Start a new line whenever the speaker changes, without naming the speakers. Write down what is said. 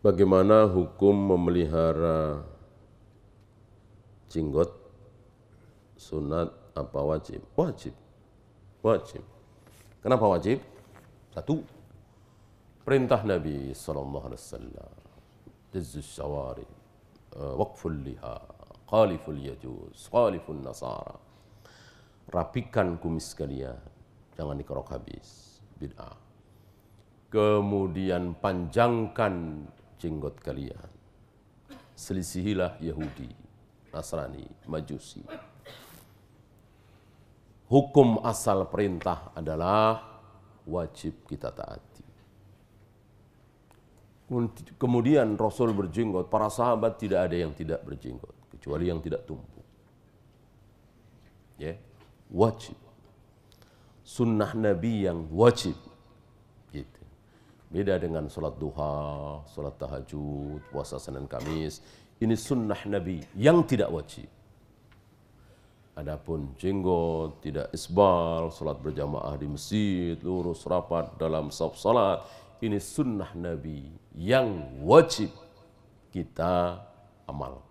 Bagaimana hukum memelihara jenggot sunat apa wajib? Wajib. Wajib. Kenapa wajib? Satu, perintah Nabi sallallahu alaihi wasallam. Jazzus syawari, uh, waqful liha, qaliful yajuz, qalifun nasara. Rapikan kumis kalian, jangan dikerok habis. Bid'ah. Kemudian panjangkan jenggot kalian. Selisihilah Yahudi, Nasrani, Majusi. Hukum asal perintah adalah wajib kita taati. Kemudian Rasul berjenggot, para sahabat tidak ada yang tidak berjenggot, kecuali yang tidak tumbuh. Ya, wajib. Sunnah Nabi yang wajib Beda dengan sholat duha, sholat tahajud, puasa Senin Kamis. Ini sunnah Nabi yang tidak wajib. Adapun jenggot, tidak isbal, sholat berjamaah di masjid, lurus rapat dalam saf salat. Ini sunnah Nabi yang wajib kita amalkan.